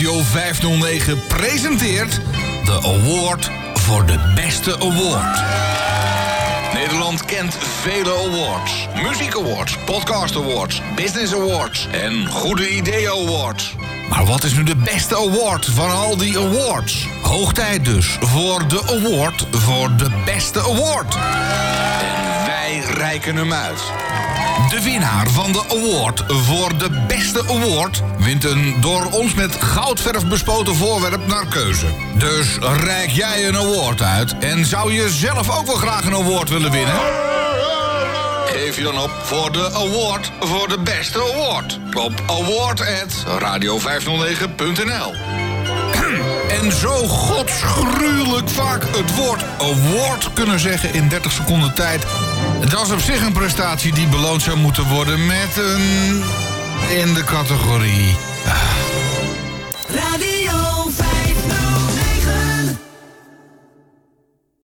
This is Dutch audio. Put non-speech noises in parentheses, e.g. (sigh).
Radio 509 presenteert de award voor de beste award. Nederland kent vele awards. Muziek awards, podcast awards, business awards en goede idee awards. Maar wat is nu de beste award van al die awards? Hoog tijd dus voor de award voor de beste award. En wij reiken hem uit. De winnaar van de award voor de beste award... wint een door ons met goudverf bespoten voorwerp naar keuze. Dus reik jij een award uit... en zou je zelf ook wel graag een award willen winnen? Geef je dan op voor de award voor de beste award. Op award.radio509.nl (clears throat) En zo godsgruwelijk vaak het woord award kunnen zeggen in 30 seconden tijd. Dat is op zich een prestatie die beloond zou moeten worden met een... in de categorie... Ah.